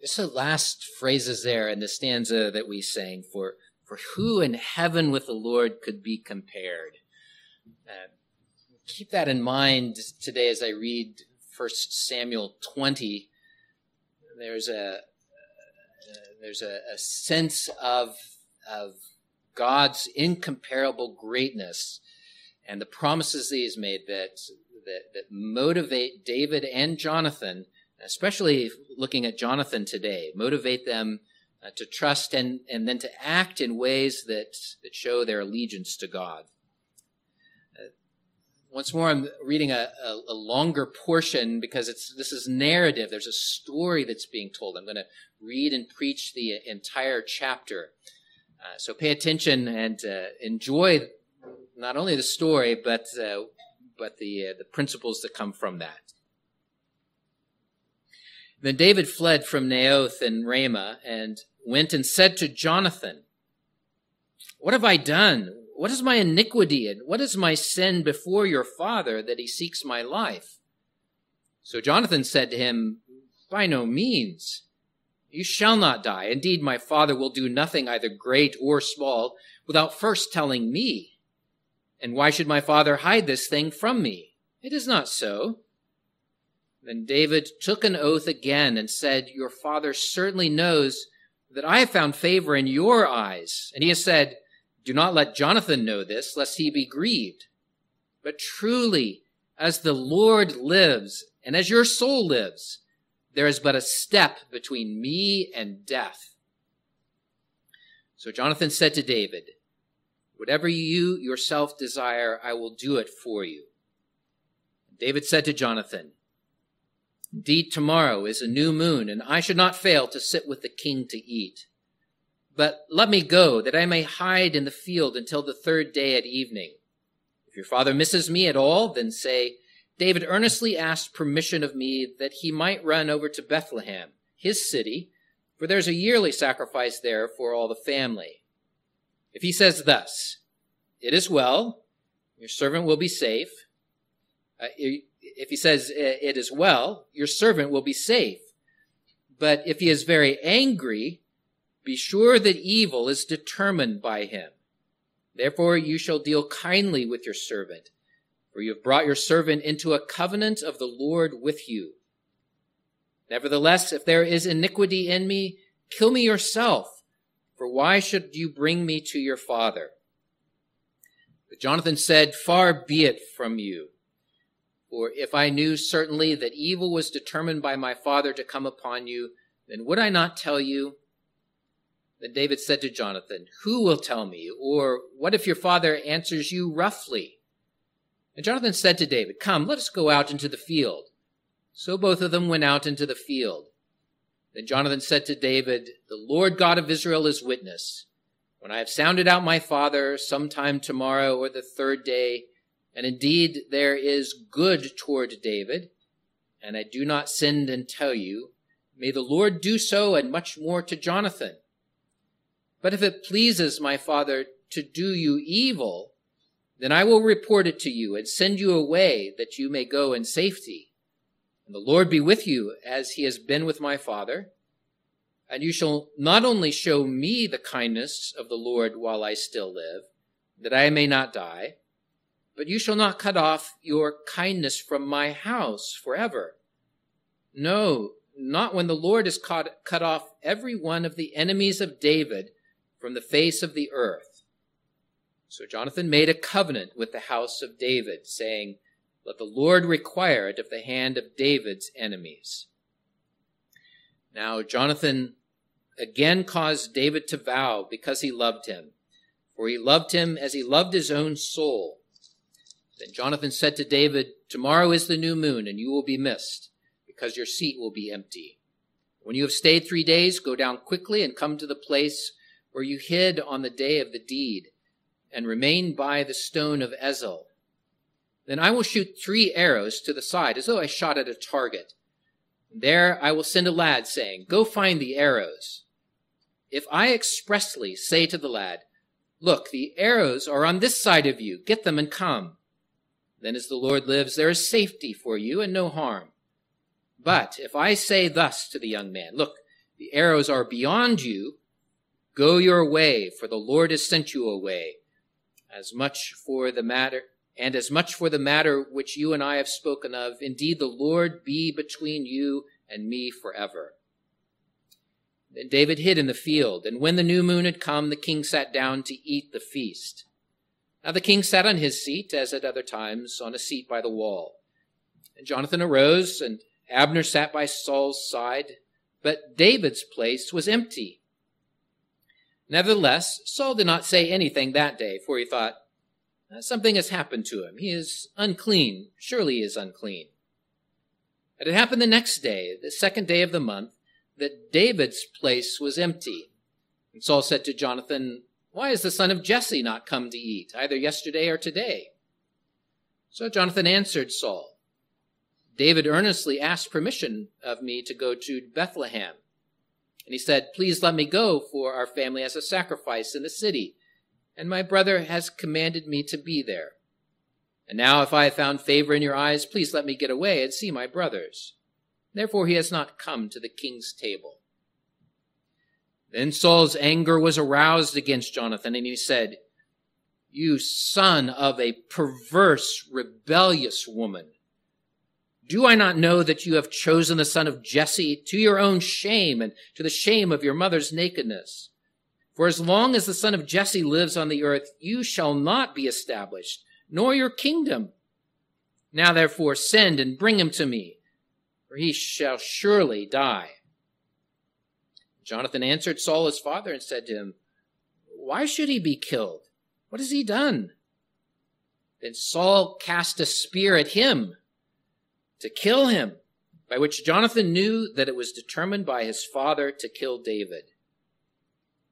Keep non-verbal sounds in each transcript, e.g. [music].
Just the last phrases there in the stanza that we sang for, for who in heaven with the Lord could be compared. Uh, keep that in mind today as I read 1 Samuel 20. There's a, uh, there's a, a sense of, of God's incomparable greatness and the promises that he's made that, that, that motivate David and Jonathan – especially looking at Jonathan today, motivate them uh, to trust and, and then to act in ways that, that show their allegiance to God. Uh, once more, I'm reading a, a, a, longer portion because it's, this is narrative. There's a story that's being told. I'm going to read and preach the entire chapter. Uh, so pay attention and uh, enjoy not only the story, but, uh, but the, the principles that come from that. Then David fled from Naioth and Ramah and went and said to Jonathan, What have I done? What is my iniquity and what is my sin before your father that he seeks my life? So Jonathan said to him, By no means. You shall not die. Indeed, my father will do nothing either great or small without first telling me. And why should my father hide this thing from me? It is not so. Then David took an oath again and said, Your father certainly knows that I have found favor in your eyes. And he has said, Do not let Jonathan know this, lest he be grieved. But truly, as the Lord lives, and as your soul lives, there is but a step between me and death. So Jonathan said to David, Whatever you yourself desire, I will do it for you. David said to Jonathan, Indeed, tomorrow is a new moon, and I should not fail to sit with the king to eat. But let me go, that I may hide in the field until the third day at evening. If your father misses me at all, then say, David earnestly asked permission of me that he might run over to Bethlehem, his city, for there's a yearly sacrifice there for all the family. If he says thus, It is well, your servant will be safe, uh, if he says it is well, your servant will be safe. But if he is very angry, be sure that evil is determined by him. Therefore you shall deal kindly with your servant, for you have brought your servant into a covenant of the Lord with you. Nevertheless, if there is iniquity in me, kill me yourself, for why should you bring me to your father? But Jonathan said, Far be it from you. For if I knew certainly that evil was determined by my father to come upon you, then would I not tell you? Then David said to Jonathan, Who will tell me? Or what if your father answers you roughly? And Jonathan said to David, Come, let us go out into the field. So both of them went out into the field. Then Jonathan said to David, The Lord God of Israel is witness. When I have sounded out my father sometime tomorrow or the third day, and indeed, there is good toward David, and I do not send and tell you. May the Lord do so and much more to Jonathan. But if it pleases my father to do you evil, then I will report it to you and send you away that you may go in safety. And the Lord be with you as he has been with my father. And you shall not only show me the kindness of the Lord while I still live, that I may not die, but you shall not cut off your kindness from my house forever. No, not when the Lord has cut, cut off every one of the enemies of David from the face of the earth. So Jonathan made a covenant with the house of David, saying, Let the Lord require it of the hand of David's enemies. Now Jonathan again caused David to vow because he loved him, for he loved him as he loved his own soul. Then Jonathan said to David, Tomorrow is the new moon, and you will be missed, because your seat will be empty. When you have stayed three days, go down quickly and come to the place where you hid on the day of the deed, and remain by the stone of Ezel. Then I will shoot three arrows to the side, as though I shot at a target. There I will send a lad, saying, Go find the arrows. If I expressly say to the lad, Look, the arrows are on this side of you, get them and come then as the Lord lives, there is safety for you and no harm. But if I say thus to the young man, Look, the arrows are beyond you, go your way, for the Lord has sent you away. As much for the matter, and as much for the matter which you and I have spoken of, indeed the Lord be between you and me forever. Then David hid in the field, and when the new moon had come, the king sat down to eat the feast. Now the king sat on his seat, as at other times, on a seat by the wall. And Jonathan arose, and Abner sat by Saul's side, but David's place was empty. Nevertheless, Saul did not say anything that day, for he thought, uh, Something has happened to him. He is unclean. Surely he is unclean. And it happened the next day, the second day of the month, that David's place was empty. And Saul said to Jonathan, Why has the son of Jesse not come to eat, either yesterday or today? So Jonathan answered Saul, David earnestly asked permission of me to go to Bethlehem. And he said, Please let me go, for our family has a sacrifice in the city, and my brother has commanded me to be there. And now, if I have found favor in your eyes, please let me get away and see my brothers. Therefore, he has not come to the king's table. Then Saul's anger was aroused against Jonathan, and he said, You son of a perverse, rebellious woman. Do I not know that you have chosen the son of Jesse to your own shame and to the shame of your mother's nakedness? For as long as the son of Jesse lives on the earth, you shall not be established, nor your kingdom. Now therefore send and bring him to me, for he shall surely die. Jonathan answered Saul his father and said to him, Why should he be killed? What has he done? Then Saul cast a spear at him to kill him, by which Jonathan knew that it was determined by his father to kill David.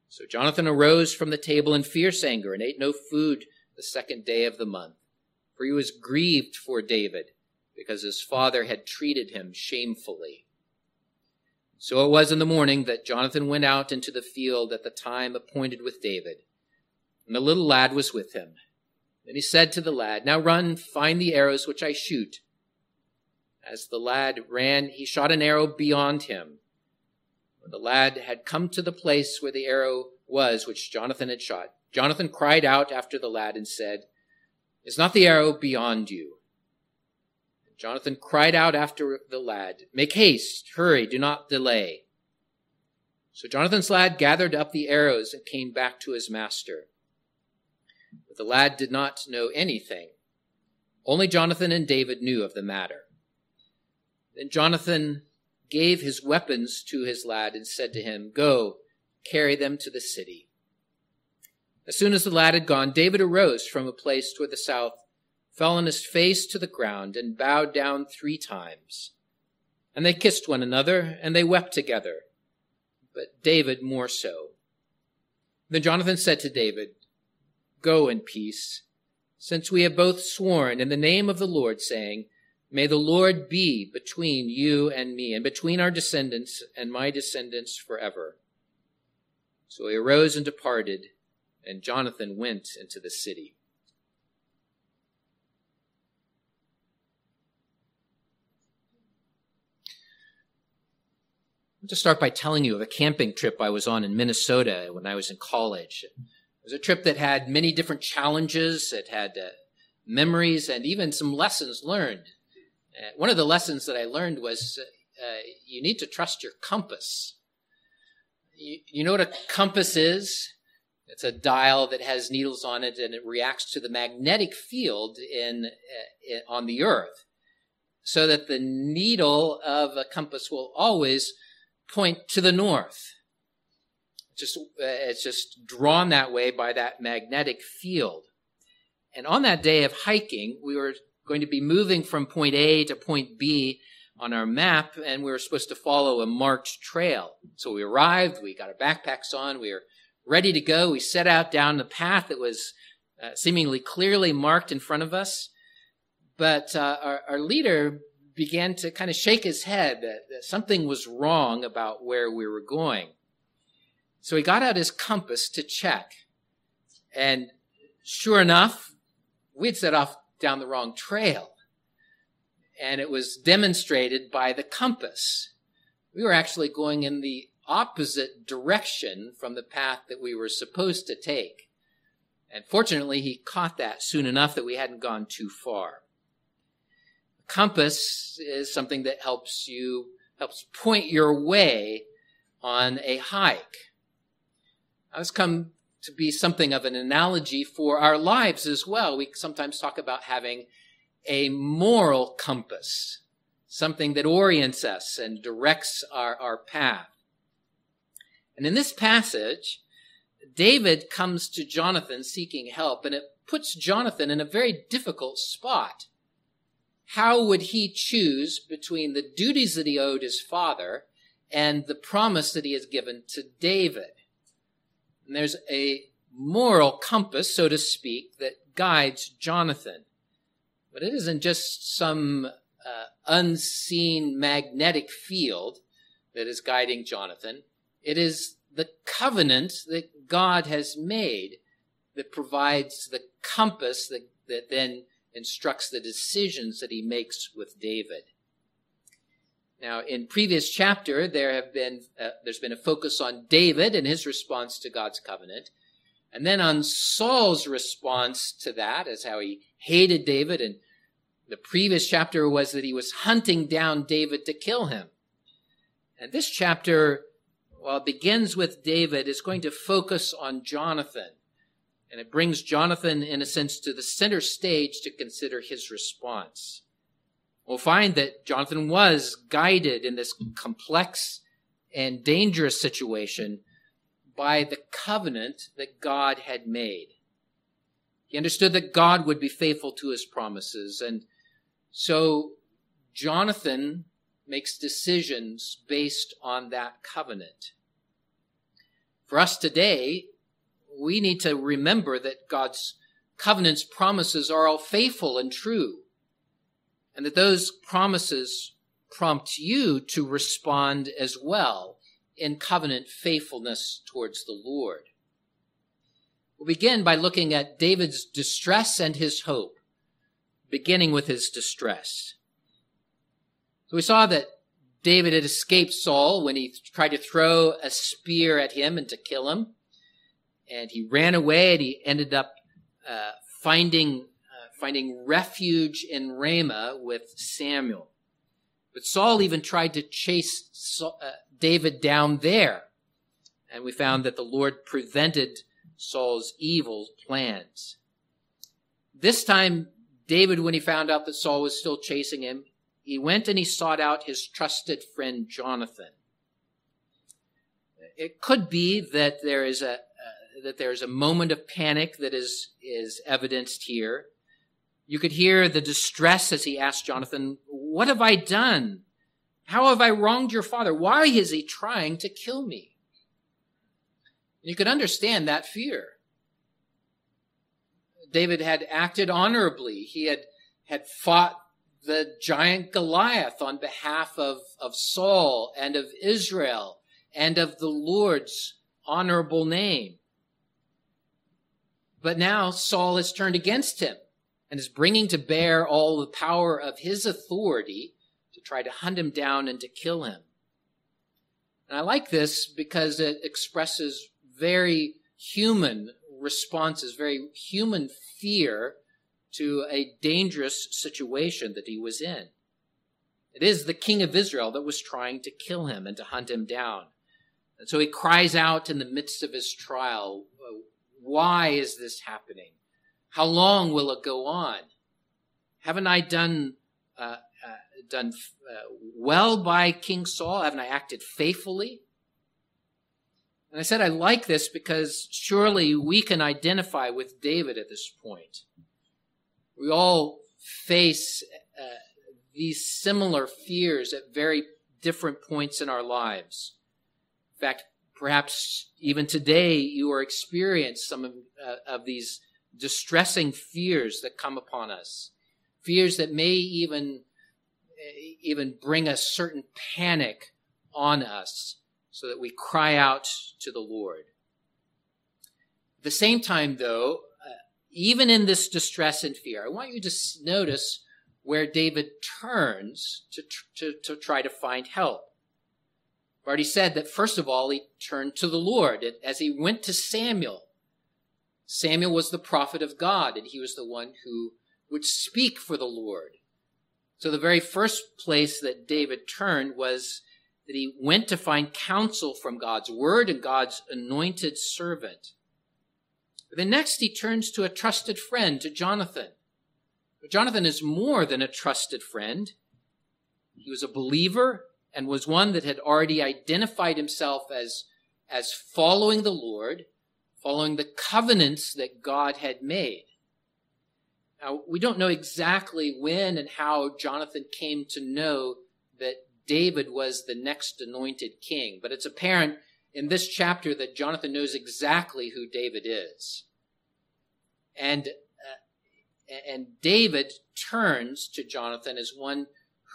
So Jonathan arose from the table in fierce anger and ate no food the second day of the month, for he was grieved for David, because his father had treated him shamefully. So it was in the morning that Jonathan went out into the field at the time appointed with David, and the little lad was with him. Then he said to the lad, Now run, find the arrows which I shoot. As the lad ran, he shot an arrow beyond him. When the lad had come to the place where the arrow was which Jonathan had shot, Jonathan cried out after the lad and said, Is not the arrow beyond you? Jonathan cried out after the lad, Make haste, hurry, do not delay. So Jonathan's lad gathered up the arrows and came back to his master. But the lad did not know anything. Only Jonathan and David knew of the matter. Then Jonathan gave his weapons to his lad and said to him, Go, carry them to the city. As soon as the lad had gone, David arose from a place toward the south, fell on his face to the ground, and bowed down three times. And they kissed one another, and they wept together, but David more so. Then Jonathan said to David, Go in peace, since we have both sworn in the name of the Lord, saying, May the Lord be between you and me, and between our descendants and my descendants forever. So he arose and departed, and Jonathan went into the city. I'll just start by telling you of a camping trip I was on in Minnesota when I was in college. It was a trip that had many different challenges, it had uh, memories, and even some lessons learned. Uh, one of the lessons that I learned was uh, you need to trust your compass. You, you know what a compass is? It's a dial that has needles on it and it reacts to the magnetic field in, uh, in, on the earth so that the needle of a compass will always point to the north. Just, uh, it's just drawn that way by that magnetic field. And on that day of hiking, we were going to be moving from point A to point B on our map, and we were supposed to follow a marked trail. So we arrived, we got our backpacks on, we were ready to go. We set out down the path that was uh, seemingly clearly marked in front of us. But uh, our, our, leader began to kind of shake his head that, that something was wrong about where we were going. So he got out his compass to check. And sure enough, we'd set off down the wrong trail. And it was demonstrated by the compass. We were actually going in the opposite direction from the path that we were supposed to take. And fortunately, he caught that soon enough that we hadn't gone too far. Compass is something that helps you, helps point your way on a hike. That's come to be something of an analogy for our lives as well. We sometimes talk about having a moral compass, something that orients us and directs our, our path. And in this passage, David comes to Jonathan seeking help, and it puts Jonathan in a very difficult spot. How would he choose between the duties that he owed his father and the promise that he has given to David? And there's a moral compass, so to speak, that guides Jonathan. But it isn't just some uh, unseen magnetic field that is guiding Jonathan. It is the covenant that God has made that provides the compass that, that then instructs the decisions that he makes with David. Now, in previous chapter, there have been uh, there's been a focus on David and his response to God's covenant, and then on Saul's response to that, as how he hated David, and the previous chapter was that he was hunting down David to kill him. And this chapter, while it begins with David, is going to focus on Jonathan and it brings Jonathan, in a sense, to the center stage to consider his response. We'll find that Jonathan was guided in this complex and dangerous situation by the covenant that God had made. He understood that God would be faithful to his promises. And so Jonathan makes decisions based on that covenant. For us today, we need to remember that God's covenant's promises are all faithful and true, and that those promises prompt you to respond as well in covenant faithfulness towards the Lord. We'll begin by looking at David's distress and his hope, beginning with his distress. So we saw that David had escaped Saul when he tried to throw a spear at him and to kill him and he ran away and he ended up uh, finding uh, finding refuge in Ramah with Samuel. But Saul even tried to chase Saul, uh, David down there, and we found that the Lord prevented Saul's evil plans. This time, David, when he found out that Saul was still chasing him, he went and he sought out his trusted friend Jonathan. It could be that there is a, that there's a moment of panic that is, is evidenced here. You could hear the distress as he asked Jonathan, What have I done? How have I wronged your father? Why is he trying to kill me? And You could understand that fear. David had acted honorably. He had, had fought the giant Goliath on behalf of, of Saul and of Israel and of the Lord's honorable name. But now Saul has turned against him and is bringing to bear all the power of his authority to try to hunt him down and to kill him. And I like this because it expresses very human responses, very human fear to a dangerous situation that he was in. It is the king of Israel that was trying to kill him and to hunt him down. And so he cries out in the midst of his trial, why is this happening? How long will it go on? Haven't I done uh, uh, done uh, well by King Saul? Haven't I acted faithfully? And I said I like this because surely we can identify with David at this point. We all face uh, these similar fears at very different points in our lives. In fact, Perhaps even today you are experiencing some of, uh, of these distressing fears that come upon us. Fears that may even, even bring a certain panic on us so that we cry out to the Lord. At the same time, though, uh, even in this distress and fear, I want you to notice where David turns to, to, to try to find help. I've already said that first of all, he turned to the Lord. As he went to Samuel, Samuel was the prophet of God, and he was the one who would speak for the Lord. So the very first place that David turned was that he went to find counsel from God's word and God's anointed servant. Then next he turns to a trusted friend, to Jonathan. But Jonathan is more than a trusted friend. He was a believer and was one that had already identified himself as, as following the Lord, following the covenants that God had made. Now, we don't know exactly when and how Jonathan came to know that David was the next anointed king, but it's apparent in this chapter that Jonathan knows exactly who David is. And, uh, and David turns to Jonathan as one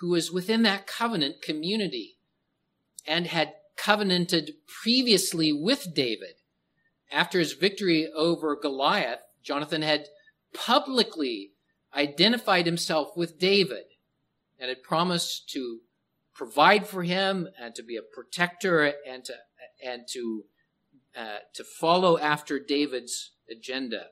who is within that covenant community and had covenanted previously with David. After his victory over Goliath, Jonathan had publicly identified himself with David and had promised to provide for him and to be a protector and to and to uh, to follow after David's agenda.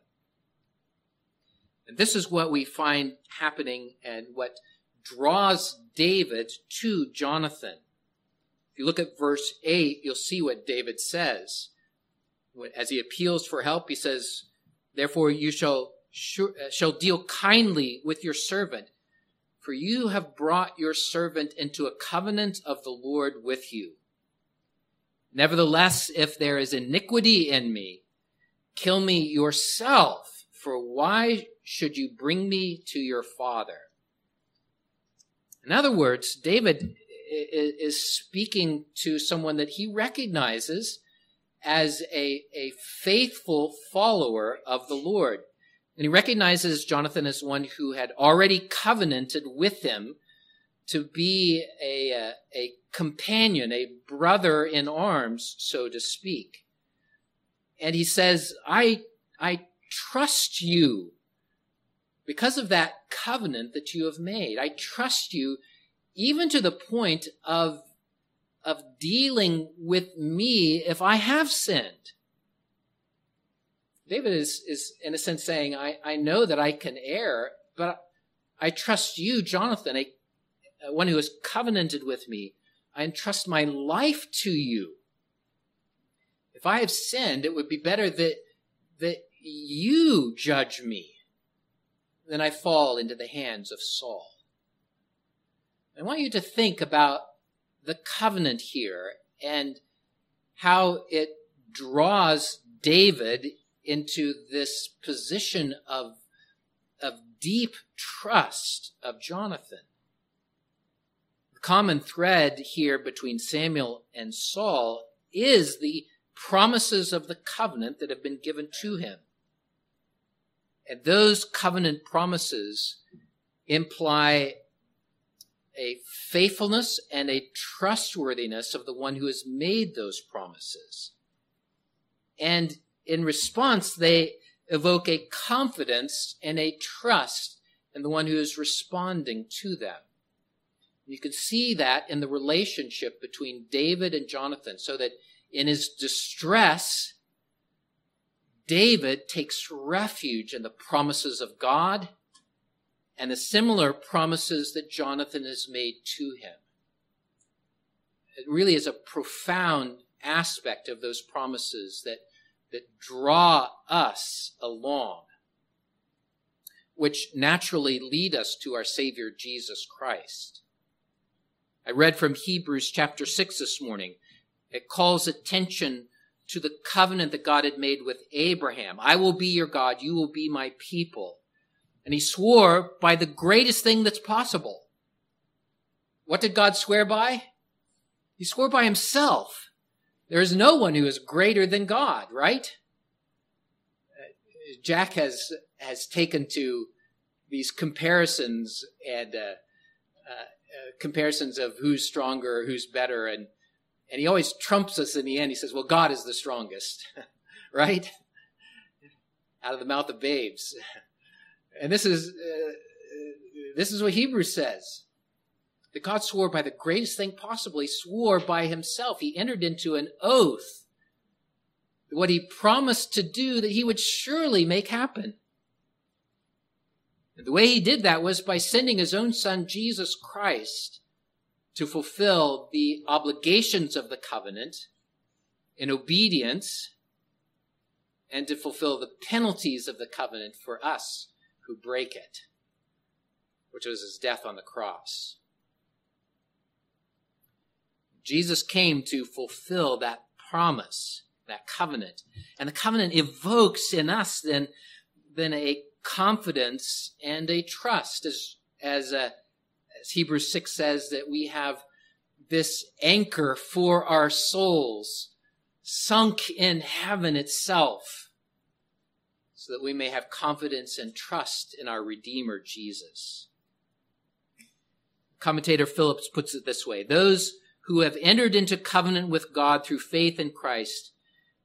And this is what we find happening and what draws David to Jonathan. If you look at verse 8, you'll see what David says. As he appeals for help, he says, Therefore you shall, uh, shall deal kindly with your servant for you have brought your servant into a covenant of the Lord with you. Nevertheless, if there is iniquity in me, kill me yourself, for why should you bring me to your father? In other words, David is speaking to someone that he recognizes as a, a faithful follower of the Lord. And he recognizes Jonathan as one who had already covenanted with him to be a, a, a companion, a brother in arms, so to speak. And he says, I, I trust you because of that covenant that you have made. I trust you even to the point of, of dealing with me if I have sinned. David is, is in a sense saying, I, I know that I can err, but I trust you, Jonathan, a, one who has covenanted with me. I entrust my life to you. If I have sinned, it would be better that, that you judge me than I fall into the hands of Saul. I want you to think about the covenant here and how it draws David into this position of, of deep trust of Jonathan. The common thread here between Samuel and Saul is the promises of the covenant that have been given to him. And those covenant promises imply a faithfulness and a trustworthiness of the one who has made those promises. And in response, they evoke a confidence and a trust in the one who is responding to them. You can see that in the relationship between David and Jonathan, so that in his distress, David takes refuge in the promises of God and the similar promises that Jonathan has made to him. It really is a profound aspect of those promises that that draw us along, which naturally lead us to our Savior Jesus Christ. I read from Hebrews chapter 6 this morning. It calls attention to the covenant that God had made with Abraham. I will be your God, you will be my people. And he swore by the greatest thing that's possible. What did God swear by? He swore by himself. There is no one who is greater than God, right? Jack has has taken to these comparisons and uh, uh, uh, comparisons of who's stronger, who's better, and and he always trumps us in the end. He says, "Well, God is the strongest," [laughs] right? Out of the mouth of babes, and this is uh, this is what Hebrews says. that God swore by the greatest thing possible. He swore by himself. He entered into an oath. What he promised to do that he would surely make happen. And the way he did that was by sending his own son, Jesus Christ, to fulfill the obligations of the covenant in obedience and to fulfill the penalties of the covenant for us who break it, which was his death on the cross. Jesus came to fulfill that promise, that covenant. And the covenant evokes in us then, then a confidence and a trust as, as, uh, as Hebrews 6 says that we have this anchor for our souls sunk in heaven itself so that we may have confidence and trust in our Redeemer Jesus. Commentator Phillips puts it this way Those who have entered into covenant with God through faith in Christ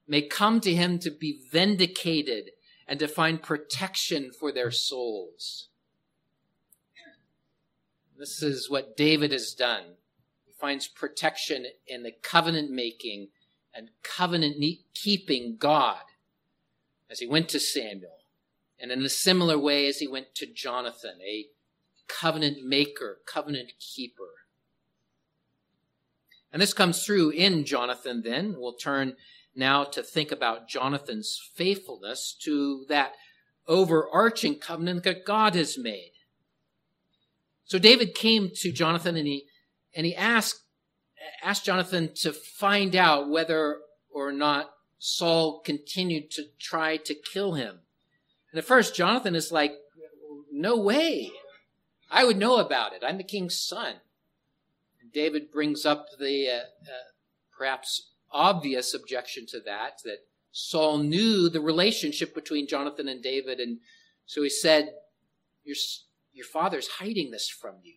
may come to him to be vindicated and to find protection for their souls. This is what David has done. He finds protection in the covenant making and covenant keeping God as he went to Samuel, and in a similar way as he went to Jonathan, a covenant maker, covenant keeper. And this comes through in Jonathan, then. We'll turn now to think about Jonathan's faithfulness to that overarching covenant that God has made. So David came to Jonathan and he, and he asked, asked Jonathan to find out whether or not Saul continued to try to kill him. And at first, Jonathan is like, no way. I would know about it. I'm the king's son. And David brings up the uh, uh, perhaps obvious objection to that, that Saul knew the relationship between Jonathan and David, and so he said, Your, your father's hiding this from you.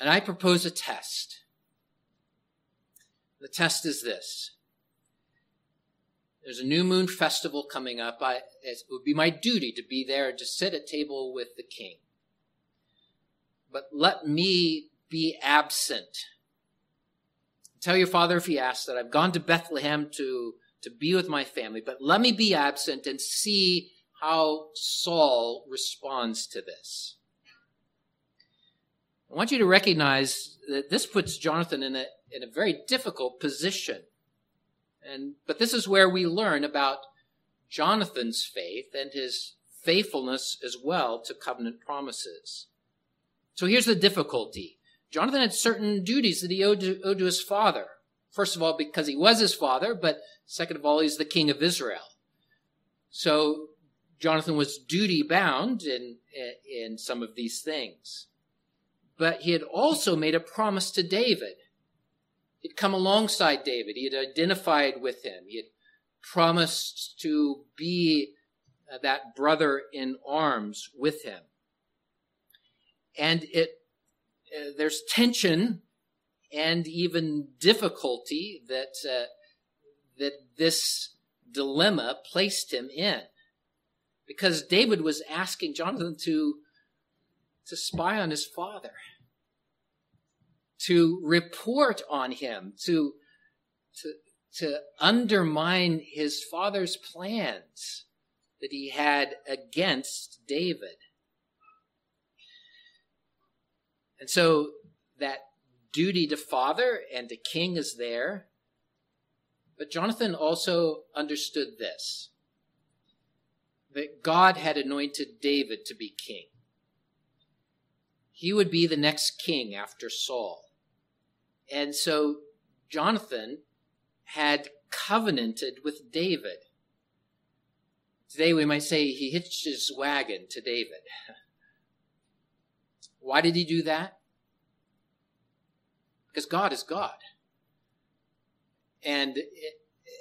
And I propose a test. The test is this. There's a new moon festival coming up. I, it would be my duty to be there to sit at table with the king. But let me be absent. Tell your father if he asks that I've gone to Bethlehem to, to be with my family, but let me be absent and see how Saul responds to this. I want you to recognize that this puts Jonathan in a, in a very difficult position. And, but this is where we learn about Jonathan's faith and his faithfulness as well to covenant promises. So here's the difficulty. Jonathan had certain duties that he owed to, owed to his father. First of all, because he was his father, but second of all, he's the king of Israel. So Jonathan was duty bound in, in some of these things. But he had also made a promise to David. He'd come alongside David. He had identified with him. He had promised to be uh, that brother in arms with him. And it uh, there's tension and even difficulty that uh, that this dilemma placed him in, because David was asking Jonathan to to spy on his father, to report on him, to to to undermine his father's plans that he had against David. And so that duty to father and to king is there. But Jonathan also understood this that God had anointed David to be king. He would be the next king after Saul. And so Jonathan had covenanted with David. Today we might say he hitched his wagon to David. [laughs] Why did he do that? Because God is God. And it,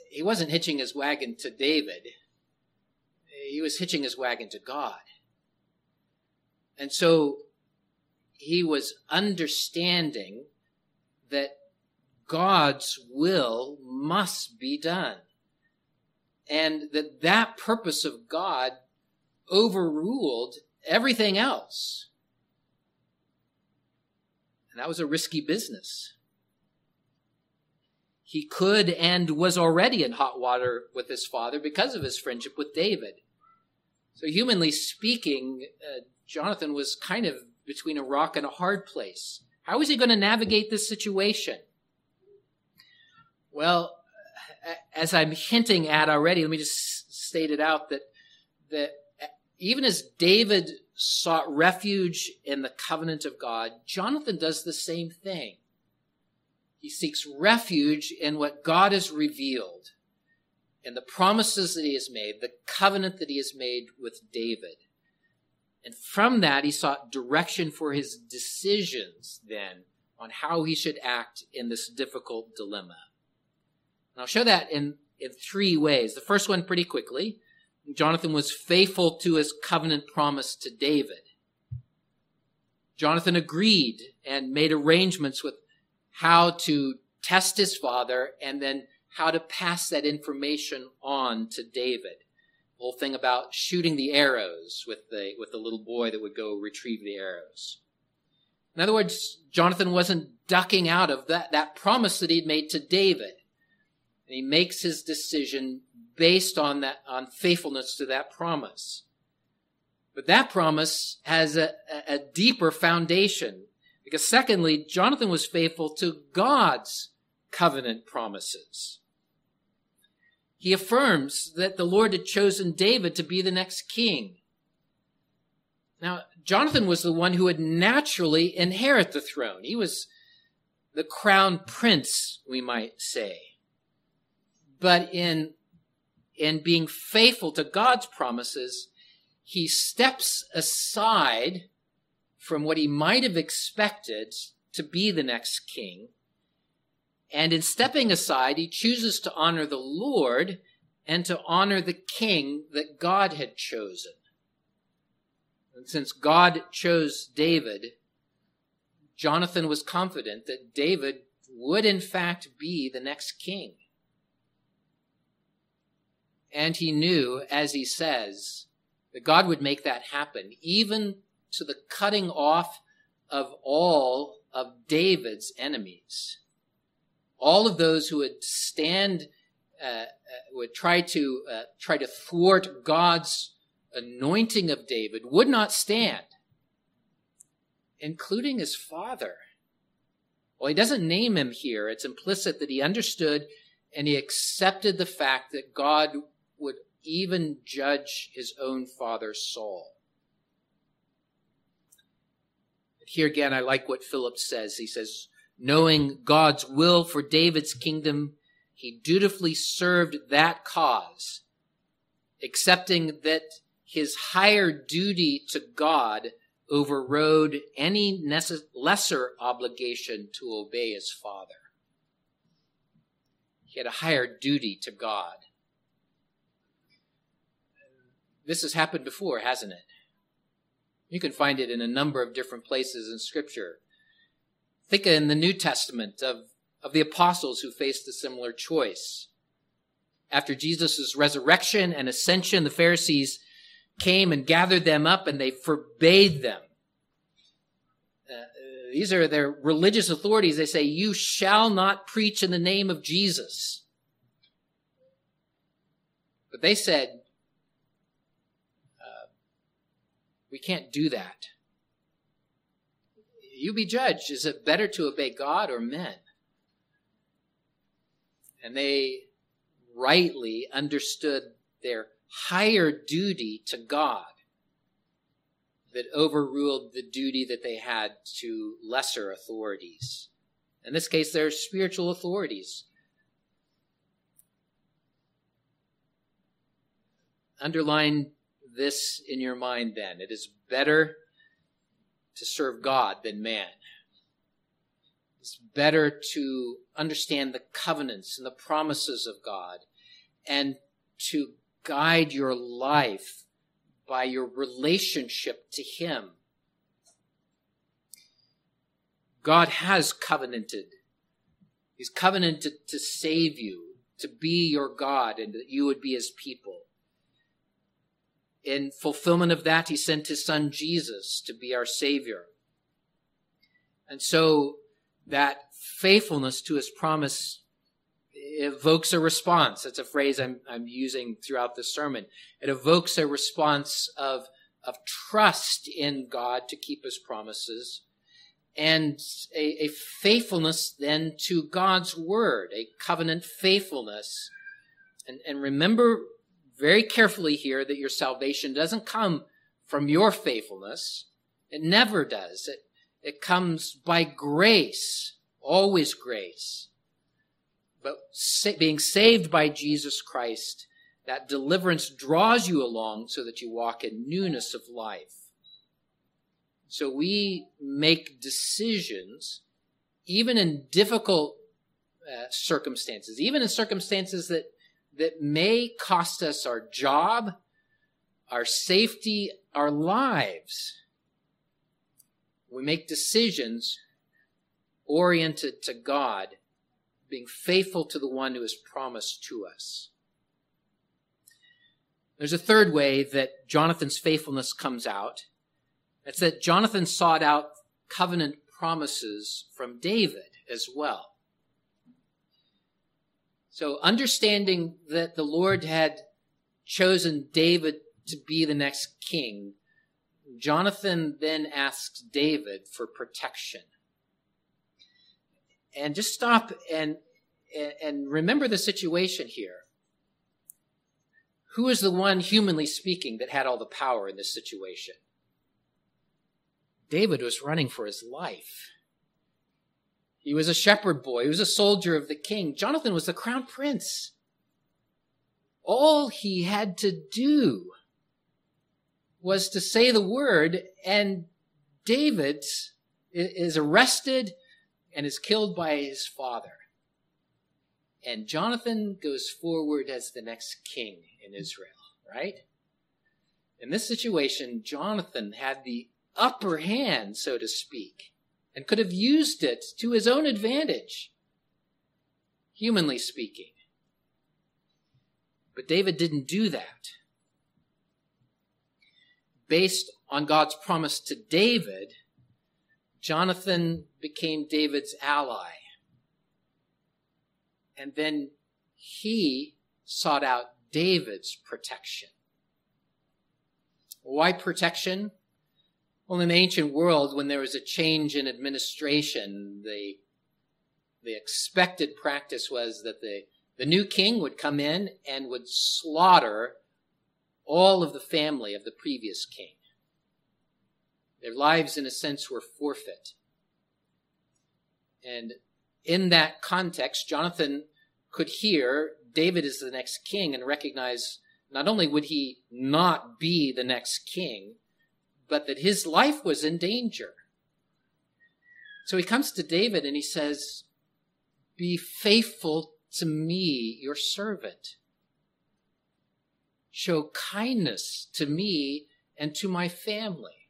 he wasn't hitching his wagon to David, he was hitching his wagon to God. And so he was understanding that God's will must be done. And that that purpose of God overruled everything else. And that was a risky business. He could and was already in hot water with his father because of his friendship with David. So, humanly speaking, uh, Jonathan was kind of between a rock and a hard place. How was he going to navigate this situation? Well, as I'm hinting at already, let me just state it out that, that even as David sought refuge in the covenant of God, Jonathan does the same thing. He seeks refuge in what God has revealed, in the promises that he has made, the covenant that he has made with David. And from that, he sought direction for his decisions then on how he should act in this difficult dilemma. And I'll show that in, in three ways. The first one, pretty quickly. Jonathan was faithful to his covenant promise to David. Jonathan agreed and made arrangements with how to test his father and then how to pass that information on to David. The whole thing about shooting the arrows with the, with the little boy that would go retrieve the arrows. In other words, Jonathan wasn't ducking out of that, that promise that he'd made to David. And he makes his decision based on that, on faithfulness to that promise. But that promise has a, a deeper foundation. Because secondly, Jonathan was faithful to God's covenant promises. He affirms that the Lord had chosen David to be the next king. Now, Jonathan was the one who would naturally inherit the throne. He was the crown prince, we might say but in in being faithful to God's promises, he steps aside from what he might have expected to be the next king. And in stepping aside, he chooses to honor the Lord and to honor the king that God had chosen. And since God chose David, Jonathan was confident that David would in fact be the next king. And he knew, as he says, that God would make that happen, even to the cutting off of all of David's enemies. All of those who would stand, uh, uh, would try to, uh, try to thwart God's anointing of David would not stand, including his father. Well, he doesn't name him here. It's implicit that he understood and he accepted the fact that God would even judge his own father Saul. Here again, I like what Phillips says. He says, knowing God's will for David's kingdom, he dutifully served that cause, accepting that his higher duty to God overrode any lesser obligation to obey his father. He had a higher duty to God. This has happened before, hasn't it? You can find it in a number of different places in Scripture. Think in the New Testament of, of the apostles who faced a similar choice. After Jesus' resurrection and ascension, the Pharisees came and gathered them up and they forbade them. Uh, these are their religious authorities. They say, You shall not preach in the name of Jesus. But they said, We can't do that. You be judged. Is it better to obey God or men? And they rightly understood their higher duty to God that overruled the duty that they had to lesser authorities. In this case, they're spiritual authorities. Underline this in your mind then. It is better to serve God than man. It's better to understand the covenants and the promises of God and to guide your life by your relationship to Him. God has covenanted. He's covenanted to save you, to be your God, and that you would be His people in fulfillment of that, he sent his son Jesus to be our Savior. And so that faithfulness to his promise evokes a response. That's a phrase I'm, I'm using throughout the sermon. It evokes a response of, of trust in God to keep his promises and a, a faithfulness then to God's word, a covenant faithfulness. And, and remember very carefully here that your salvation doesn't come from your faithfulness. It never does. It, it comes by grace, always grace. But being saved by Jesus Christ, that deliverance draws you along so that you walk in newness of life. So we make decisions, even in difficult uh, circumstances, even in circumstances that, that may cost us our job, our safety, our lives. We make decisions oriented to God being faithful to the one who has promised to us. There's a third way that Jonathan's faithfulness comes out. It's that Jonathan sought out covenant promises from David as well. So understanding that the Lord had chosen David to be the next king, Jonathan then asks David for protection and just stop and and remember the situation here. Who is the one, humanly speaking, that had all the power in this situation? David was running for his life. He was a shepherd boy. He was a soldier of the king. Jonathan was the crown prince. All he had to do was to say the word, and David is arrested and is killed by his father. And Jonathan goes forward as the next king in Israel, right? In this situation, Jonathan had the upper hand, so to speak, and could have used it to his own advantage, humanly speaking. But David didn't do that. Based on God's promise to David, Jonathan became David's ally. And then he sought out David's protection. Why protection? Well, in the ancient world, when there was a change in administration, the, the expected practice was that the, the new king would come in and would slaughter all of the family of the previous king. Their lives, in a sense, were forfeit. And in that context, Jonathan could hear David is the next king and recognize not only would he not be the next king, but that his life was in danger. So he comes to David and he says, Be faithful to me, your servant. Show kindness to me and to my family.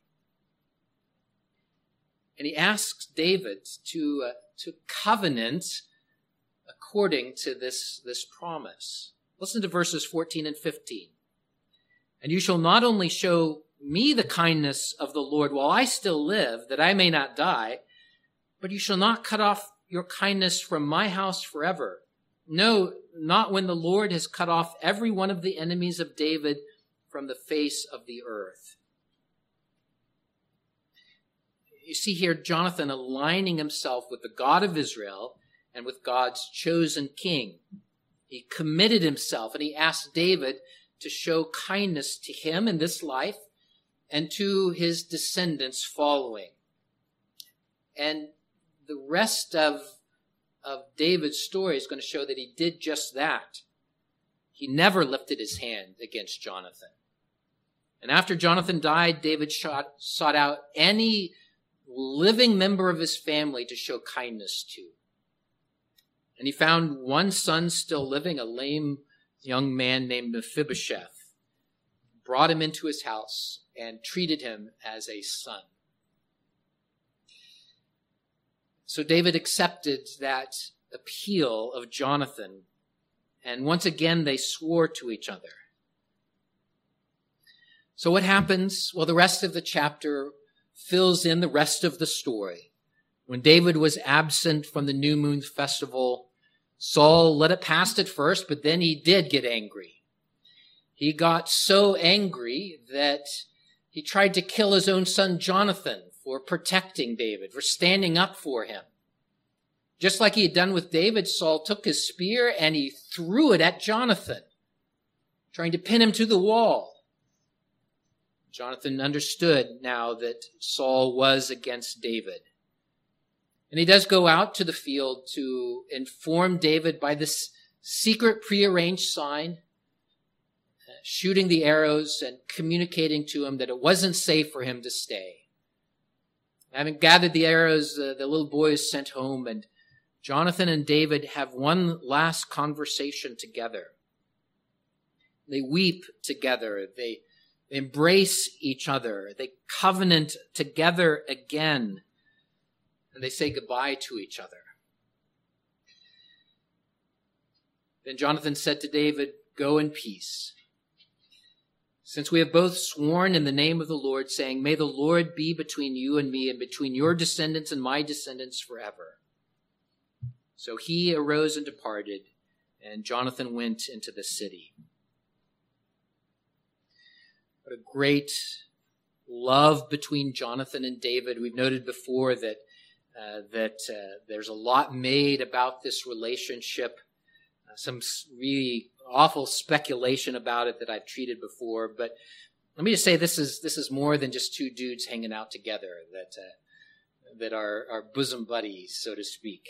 And he asks David to, uh, to covenant according to this, this promise. Listen to verses 14 and 15. And you shall not only show me the kindness of the Lord while I still live, that I may not die, but you shall not cut off your kindness from my house forever. No, not when the Lord has cut off every one of the enemies of David from the face of the earth. You see here Jonathan aligning himself with the God of Israel and with God's chosen king. He committed himself and he asked David to show kindness to him in this life and to his descendants following. And the rest of, of David's story is going to show that he did just that. He never lifted his hand against Jonathan. And after Jonathan died, David shot, sought out any living member of his family to show kindness to. And he found one son still living, a lame young man named Mephibosheth, brought him into his house and treated him as a son. So David accepted that appeal of Jonathan, and once again they swore to each other. So what happens? Well, the rest of the chapter fills in the rest of the story. When David was absent from the new moon festival, Saul let it pass at first, but then he did get angry. He got so angry that he tried to kill his own son Jonathan for protecting David, for standing up for him. Just like he had done with David, Saul took his spear and he threw it at Jonathan, trying to pin him to the wall. Jonathan understood now that Saul was against David. And he does go out to the field to inform David by this secret prearranged sign, shooting the arrows and communicating to him that it wasn't safe for him to stay. Having gathered the arrows, uh, the little boy is sent home, and Jonathan and David have one last conversation together. They weep together. They embrace each other. They covenant together again. And they say goodbye to each other. Then Jonathan said to David, Go in peace. Since we have both sworn in the name of the Lord, saying, May the Lord be between you and me, and between your descendants and my descendants forever. So he arose and departed, and Jonathan went into the city. What a great love between Jonathan and David. We've noted before that uh, that uh, there's a lot made about this relationship. Uh, some really awful speculation about it that I've treated before, but let me just say this is this is more than just two dudes hanging out together that uh, that are are bosom buddies, so to speak.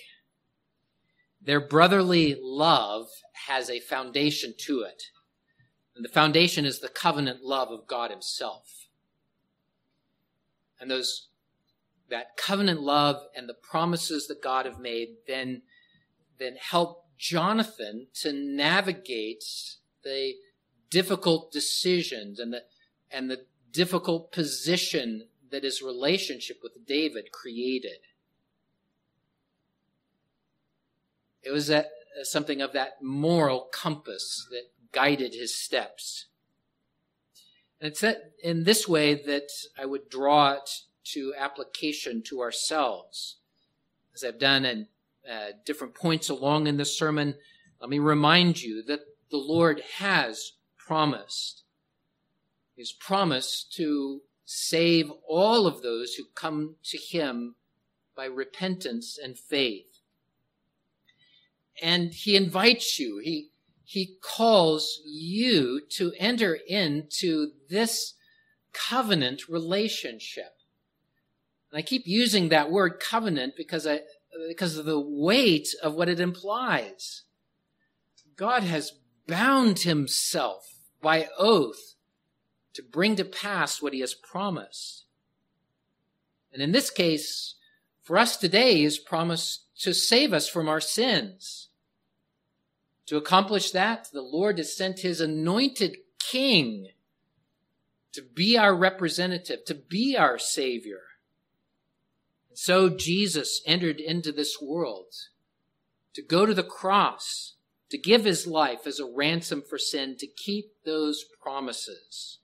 Their brotherly love has a foundation to it. And the foundation is the covenant love of God Himself. And those, that covenant love and the promises that God have made then, then help Jonathan to navigate the difficult decisions and the, and the difficult position that his relationship with David created. It was that, uh, something of that moral compass that guided his steps. And it's that in this way that I would draw it to application to ourselves. As I've done at uh, different points along in the sermon, let me remind you that the Lord has promised. His promise to save all of those who come to Him by repentance and faith. And He invites you. He, he calls you to enter into this covenant relationship. And I keep using that word covenant because I, because of the weight of what it implies. God has bound himself by oath to bring to pass what he has promised. And in this case, for us today, he has promised to save us from our sins. To accomplish that, the Lord has sent his anointed king to be our representative, to be our savior. So Jesus entered into this world to go to the cross, to give his life as a ransom for sin, to keep those promises.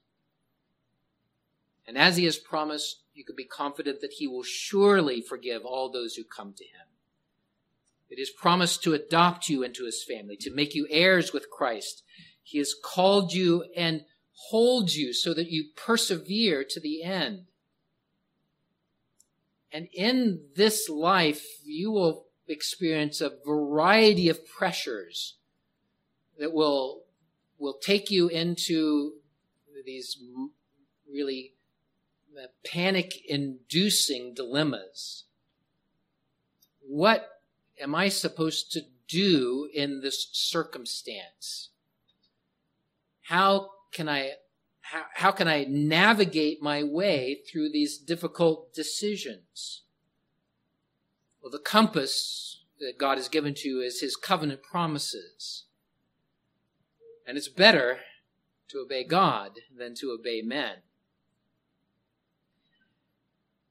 And as he has promised, you can be confident that he will surely forgive all those who come to him. It is promised to adopt you into his family, to make you heirs with Christ. He has called you and holds you so that you persevere to the end. And in this life, you will experience a variety of pressures that will, will take you into these really uh, panic inducing dilemmas. What am I supposed to do in this circumstance? How can I how, how can I navigate my way through these difficult decisions? Well, the compass that God has given to you is his covenant promises. And it's better to obey God than to obey men.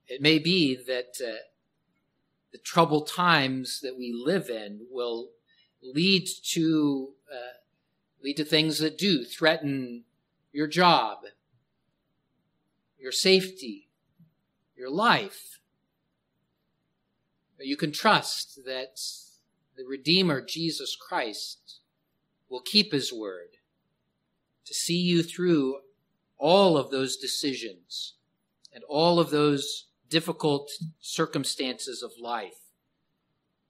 It may be that uh, the troubled times that we live in will lead to uh, lead to things that do threaten your job, your safety, your life. You can trust that the Redeemer, Jesus Christ, will keep his word to see you through all of those decisions and all of those difficult circumstances of life.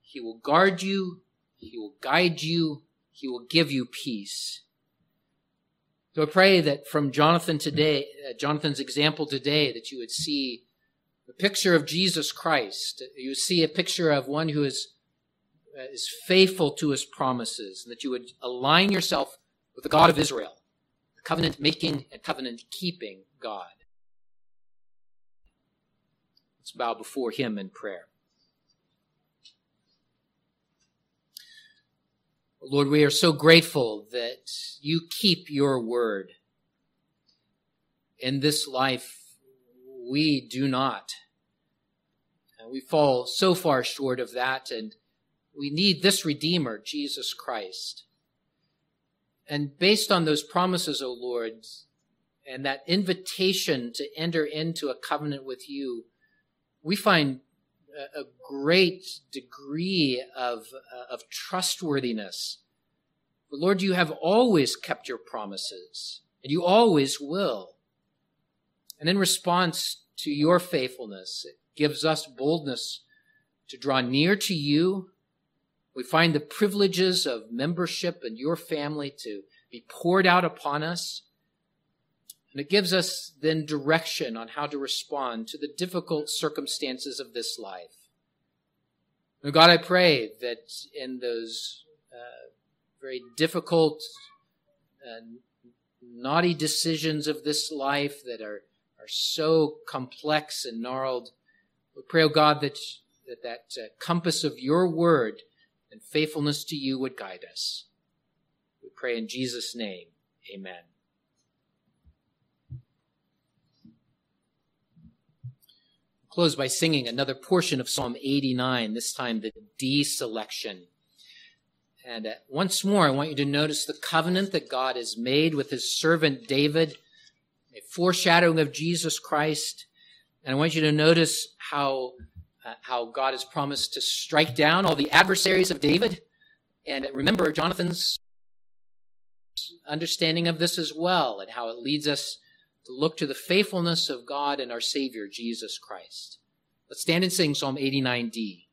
He will guard you, He will guide you, He will give you peace. So I pray that from Jonathan today, uh, Jonathan's example today, that you would see a picture of Jesus Christ. You would see a picture of one who is, uh, is faithful to his promises, and that you would align yourself with the God of Israel, the covenant making and covenant keeping God. Let's bow before him in prayer. Lord, we are so grateful that you keep your word. In this life, we do not. We fall so far short of that, and we need this Redeemer, Jesus Christ. And based on those promises, O Lord, and that invitation to enter into a covenant with you, we find a great degree of, uh, of trustworthiness. But Lord, you have always kept your promises, and you always will. And in response to your faithfulness, it gives us boldness to draw near to you. We find the privileges of membership in your family to be poured out upon us. And it gives us then direction on how to respond to the difficult circumstances of this life. Now, God, I pray that in those uh, very difficult, uh, naughty decisions of this life that are, are so complex and gnarled, we pray, oh God, that that, that uh, compass of your word and faithfulness to you would guide us. We pray in Jesus' name. Amen. Close by singing another portion of Psalm 89, this time the D selection. And uh, once more, I want you to notice the covenant that God has made with his servant David, a foreshadowing of Jesus Christ. And I want you to notice how, uh, how God has promised to strike down all the adversaries of David. And remember Jonathan's understanding of this as well, and how it leads us to look to the faithfulness of God and our Savior, Jesus Christ. Let's stand and sing Psalm 89D.